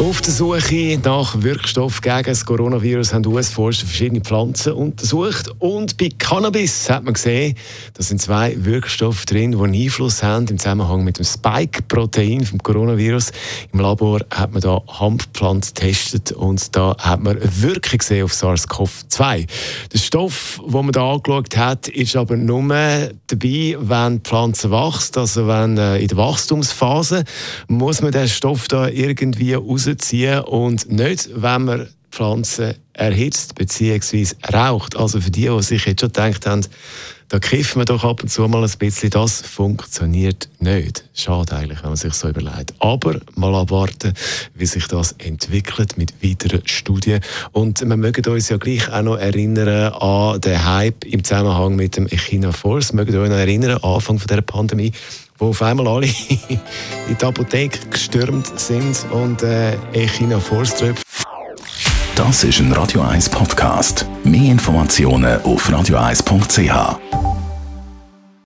auf der Suche nach Wirkstoff gegen das Coronavirus haben US-Forscher verschiedene Pflanzen untersucht. Und bei Cannabis hat man gesehen, da sind zwei Wirkstoffe drin, die einen Einfluss haben im Zusammenhang mit dem Spike-Protein vom Coronavirus. Im Labor hat man da Hanfpflanzen getestet und da hat man eine gesehen auf SARS-CoV-2. Der Stoff, den man da angeschaut hat, ist aber nur dabei, wenn die Pflanze wächst, also wenn äh, in der Wachstumsphase, muss man den Stoff da irgendwie aus rausziehen und nicht, wenn man Pflanzen erhitzt bzw. raucht. Also für die, die sich jetzt schon gedacht haben, da kiffen wir doch ab und zu mal ein bisschen, das funktioniert nicht. Schade eigentlich, wenn man sich so überlegt. Aber mal abwarten, wie sich das entwickelt mit weiteren Studien. Und wir mögen uns ja gleich auch noch erinnern an den Hype im Zusammenhang mit dem Echina Force. Wir mögen uns noch erinnern, Anfang von der Pandemie, wo auf einmal alle in die Apotheke gestürmt sind und äh, Echina Forströpf. Das ist ein Radio 1 Podcast. Mehr Informationen auf radio1.ch.